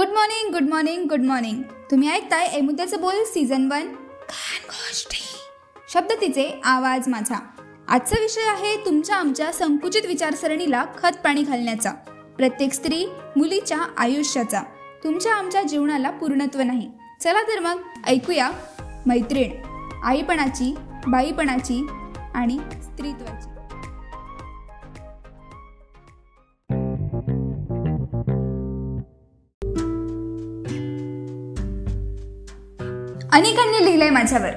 Good morning good morning good morning तुम्ही ऐकताय ए मुद्द्याचं बोल सीझन वन गोष्टी. शब्द तिचे आवाज माझा. आजचा विषय आहे तुमच्या आमच्या संकुचित विचारसरणीला खत पाणी घालण्याचा. प्रत्येक स्त्री मुलीच्या आयुष्याचा. तुमच्या आमच्या जीवनाला पूर्णत्व नाही. चला तर मग ऐकूया मैत्रीण आईपणाची बाईपणाची आणि स्त्रीत्वाची. अनेकांनी लिहिलंय माझ्यावर.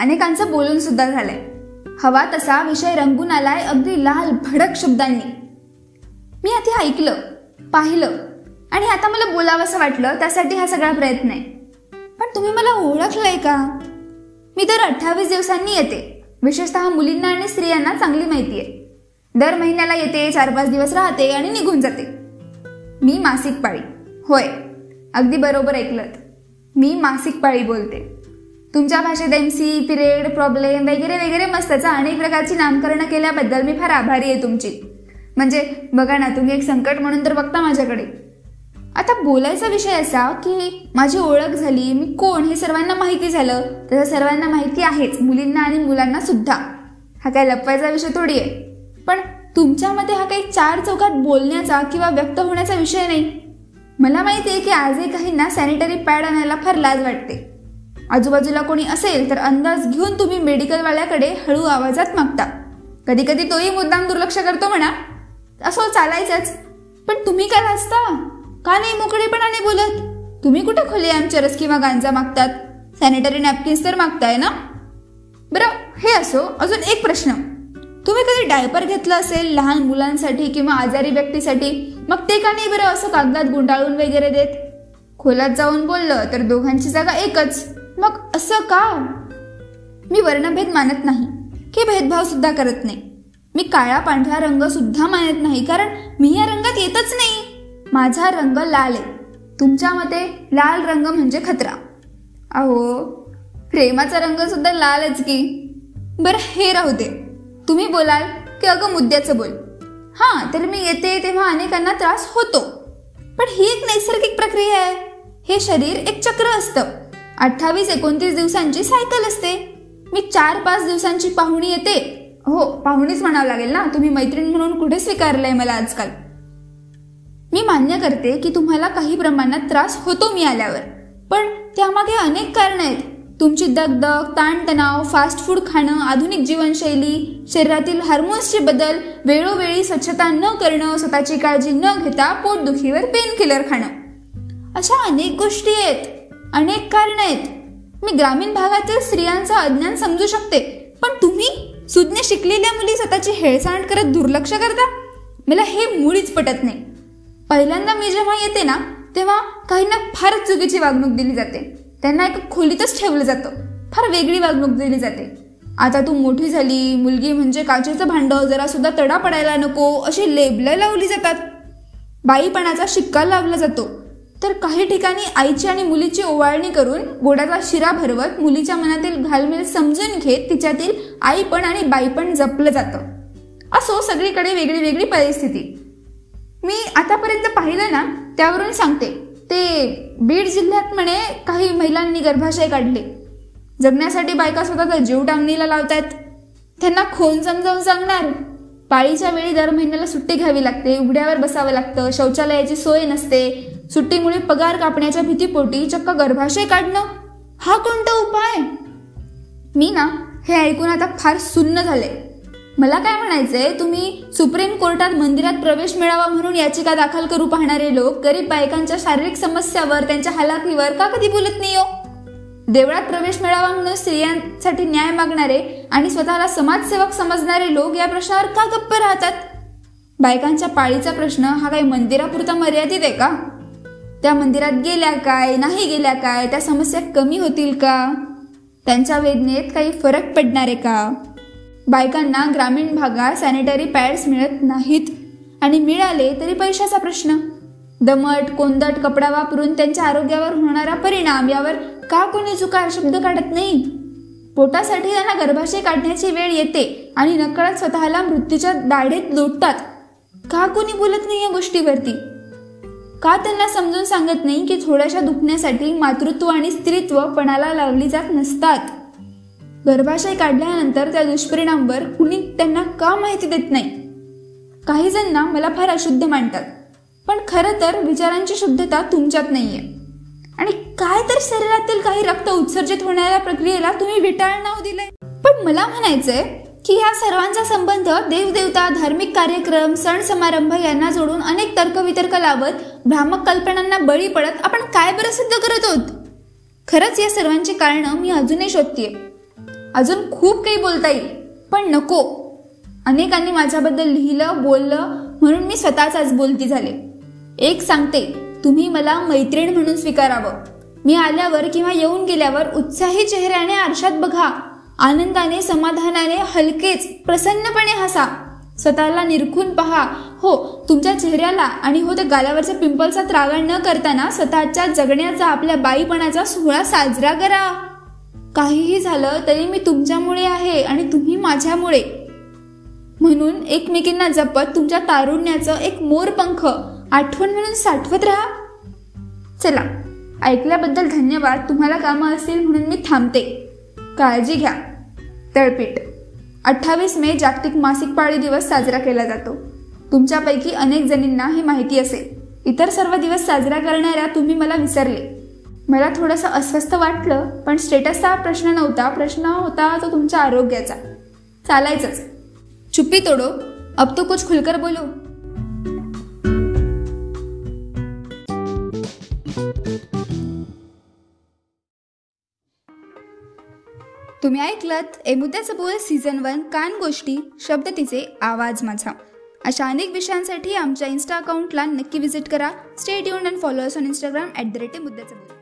अनेकांचं बोलून सुद्धा झालंय. हवा तसा विषय रंगून आलाय अगदी लाल भडक शब्दांनी. मी आधी ऐकलं पाहिलं आणि आता मला बोलावंसं वाटलं त्यासाठी हा सगळा प्रयत्न आहे. पण तुम्ही मला ओळखलंय का? मी दर अठ्ठावीस दिवसांनी येते. विशेषतः मुलींना आणि स्त्रियांना चांगली माहिती आहे. दर महिन्याला येते चार पाच दिवस राहते आणि निघून जाते. मी मासिक पाळी. होय अगदी बरोबर ऐकलं मी मासिक पाळी बोलते. तुमच्या भाषेत एम सी पिरियड प्रॉब्लेम वगैरे वगैरे मस्तचा अनेक प्रकारची नामकरणं केल्याबद्दल मी फार आभारी आहे तुमची. म्हणजे बघा ना तुम्ही एक संकट म्हणून तर बघता माझ्याकडे. आता बोलायचा विषय असा की माझी ओळख झाली मी कोण हे सर्वांना माहिती झालं. तसं सर्वांना माहिती आहेच मुलींना आणि मुलांना सुद्धा. हा काय लपवायचा विषय थोडी आहे. पण तुमच्यामध्ये हा काही चार चौकात बोलण्याचा किंवा व्यक्त होण्याचा विषय नाही. मला माहिती आहे की आजही काहींना सॅनिटरी पॅड आणायला फार लाज वाटते. आजूबाजूला कोणी असेल तर अंदाज घेऊन तुम्ही मेडिकलवाल्याकडे हळू आवाजात मागता. कधी कधी तोही मुद्दाम दुर्लक्ष करतो म्हणा. असो चालायचंच. पण तुम्ही काय लाजता का नाही मोकळेपणाने बोलत? तुम्ही कुठे खोले आमच्या रस किंवा गांजा मागतात? सॅनिटरी नॅपकिन्स तर मागताय ना? बरं हे असो अजून एक प्रश्न. तुम्ही कधी डायपर घेतलं असेल लहान मुलांसाठी किंवा आजारी व्यक्तीसाठी? मग ते का नाही बरं असं कागदात गुंडाळून वगैरे देत? खोलात जाऊन बोललं तर दोघांची जागा एकच. मग असं का? मी वर्णभेद मानत नाही. की भेदभाव सुद्धा करत नाही. मी काळा पांढरा रंग सुद्धा मानत नाही कारण मी या रंगात येतच नाही. माझा रंग लाल आहे. तुमच्या मते लाल रंग म्हणजे खतरा. अहो प्रेमाचा रंग सुद्धा लालच की. बरं हे राहू दे. तुम्ही बोलाल की अगं मुद्द्याचं बोल. हां तर मी येते तेव्हा अनेकांना त्रास होतो. पण ही एक नैसर्गिक प्रक्रिया आहे. हे शरीर एक चक्र असतं. अठ्ठावीस एकोणतीस दिवसांची सायकल असते. मी चार पाच दिवसांची पाहुणी येते. हो पाहुणीच म्हणावं लागेल ना? तुम्ही मैत्रीण म्हणून कुठे स्वीकारलंय मला आजकाल? मी मान्य करते की तुम्हाला काही प्रमाणात त्रास होतो मी आल्यावर. पण त्यामागे अनेक कारण आहेत. तुमची दगदग ताणतणाव फास्ट फूड खाणं आधुनिक जीवनशैली शरीरातील हार्मोन्सचे बदल वेळोवेळी स्वच्छता न करणं स्वतःची काळजी न घेता पोटदुखीवर पेन किलर खाणं. अशा अनेक गोष्टी आहेत अनेक कारण आहेत. मी ग्रामीण भागातील स्त्रियांचा अज्ञान समजू शकते पण तुम्ही सुज्ञ शिकलेल्या मुली स्वतःची हेळसांड करत दुर्लक्ष करता? मला हे मुळीच पटत नाही. पहिल्यांदा मी जेव्हा येते ना तेव्हा काहींना फारच चुकीची वागणूक दिली जाते. त्यांना एका खोलीतच ठेवलं जातं. फार वेगळी वागणूक दिली जाते. आता तू मोठी झाली मुलगी म्हणजे काचेचं भांडं जरा सुद्धा तडा पडायला नको अशी लेबलं लावली जातात. बाईपणाचा शिक्का लावला जातो. तर काही ठिकाणी आईची आणि मुलीची ओवाळणी करून गोडाचा शिरा भरवत मुलीच्या मनातील घालमेल समजून घेत तिच्यातील आईपण आणि बाईपण जपलं जातं. असो सगळीकडे वेगळी वेगळी परिस्थिती. मी आतापर्यंत पाहिलं ना त्यावरून सांगते. ते बीड जिल्ह्यात म्हणे काही महिलांनी गर्भाशय काढले. जगण्यासाठी बायका स्वतःचा जीव टांगणीला लावतात त्यांना खोन समजावून सांगणार. पाळीच्या वेळी दर महिन्याला सुट्टी घ्यावी लागते उघड्यावर बसावं लागतं शौचालयाची सोय नसते सुट्टीमुळे पगार कापण्याच्या भीतीपोटी चक्क गर्भाशय काढणं. हा कोणता उपाय? मी ना हे ऐकून आता फार सुन्न झाले. मला काय म्हणायचंय तुम्ही सुप्रीम कोर्टात मंदिरात प्रवेश मिळावा म्हणून याचिका दाखल करू पाहणारे लोक गरीब बायकांच्या शारीरिक समस्यावर त्यांच्या हालाकीवर का कधी बोलत नाही हो देवळात प्रवेश मिळावा म्हणून स्त्रियांसाठी न्याय मागणारे आणि स्वतःला समाजसेवक समजणारे लोक या प्रश्नावर का गप्प राहतात? बायकांच्या पाळीचा प्रश्न हा काही मंदिरापुरता मर्यादित आहे का? त्या मंदिरात गेल्या काय नाही गेल्या काय त्या समस्या कमी होतील का? त्यांच्या वेदनेत काही फरक पडणार आहे का? बायकांना ग्रामीण भागात सॅनिटरी पॅड्स मिळत नाहीत. आणि मिळाले तरी पैशाचा प्रश्न. दमट कोंदट कपडा वापरून त्यांच्या आरोग्यावर होणारा परिणाम यावर का कोणी चुकार शब्द काढत नाही? पोटासाठी त्यांना गर्भाशय काढण्याची वेळ येते आणि नकळत स्वतःला मृत्यूच्या दाढेत लोटतात. का कोणी बोलत नाही या गोष्टीवरती? का त्यांना समजून सांगत नाही की थोड्याशा दुखण्यासाठी मातृत्व आणि स्त्रीत्व पणाला लावली जात नसतात? गर्भाशय काढल्यानंतर त्या दुष्परिणामवर कुणी त्यांना का माहिती देत नाही? काही जणांना मला फार अशुद्ध मांडतात पण खरं तर विचारांची शुद्धता तुमच्यात नाहीये. आणि काय तर शरीरातील काही रक्त उत्सर्जित होणाऱ्या प्रक्रियेला तुम्ही विटाळ नाव दिलंय. पण मला म्हणायचंय की ह्या सर्वांचा संबंध देवदेवता धार्मिक कार्यक्रम सण समारंभ यांना जोडून अनेक तर्कवितर्क लावत भ्रामक कल्पनांना बळी पडत आपण काय बरं सिद्ध करत आहोत? खरंच या सर्वांची कारणं मी अजूनही शोधतीये. अजून खूप काही बोलता येईल पण नको. अनेकांनी माझ्याबद्दल लिहिलं बोललं म्हणून मी स्वतःच आज बोलती झाले. एक सांगते तुम्ही मला मैत्रीण म्हणून स्वीकारावं. मी आल्यावर किंवा येऊन गेल्यावर उत्साही चेहऱ्याने आरशात बघा. आनंदाने समाधानाने हलकेच प्रसन्नपणे हसा. स्वतःला निरखून पहा. हो तुमच्या चेहऱ्याला आणि हो त्या गालावरच्या पिंपलचा त्रागण न करताना स्वतःच्या जगण्याचा आपल्या बाईपणाचा सोहळा साजरा करा. काहीही झालं तरी मी तुमच्यामुळे आहे आणि तुम्ही माझ्यामुळे. म्हणून एकमेकींना जपत तुमच्या तारुण्याचं एक मोरपंख आठवण म्हणून साठवत राहा. चला ऐकल्याबद्दल धन्यवाद. तुम्हाला कामं असतील म्हणून मी थांबते. काळजी घ्या. तळपीठ. अठ्ठावीस मे जागतिक मासिक पाळी दिवस साजरा केला जातो. तुमच्यापैकी अनेक जणींना ही माहिती असेल. इतर सर्व दिवस साजरा करणाऱ्या तुम्ही मला विसरले. मला थोडंसं अस्वस्थ वाटलं पण स्टेटसचा प्रश्न नव्हता. प्रश्न होता तो तुमच्या आरोग्याचा. चालायचंच. चुप्पी तोडो. अब तो कुछ खुलकर बोलो. तुम्ही ऐकलत एमुद्याचं बोल सीझन वन कान गोष्टी शब्द तिचे आवाज माझा. अशा अनेक विषयांसाठी आमच्या इन्स्टा अकाउंटला नक्की विजिट करा. Stay tune and followers on Instagram at the rate मुद्द्याचं बोल.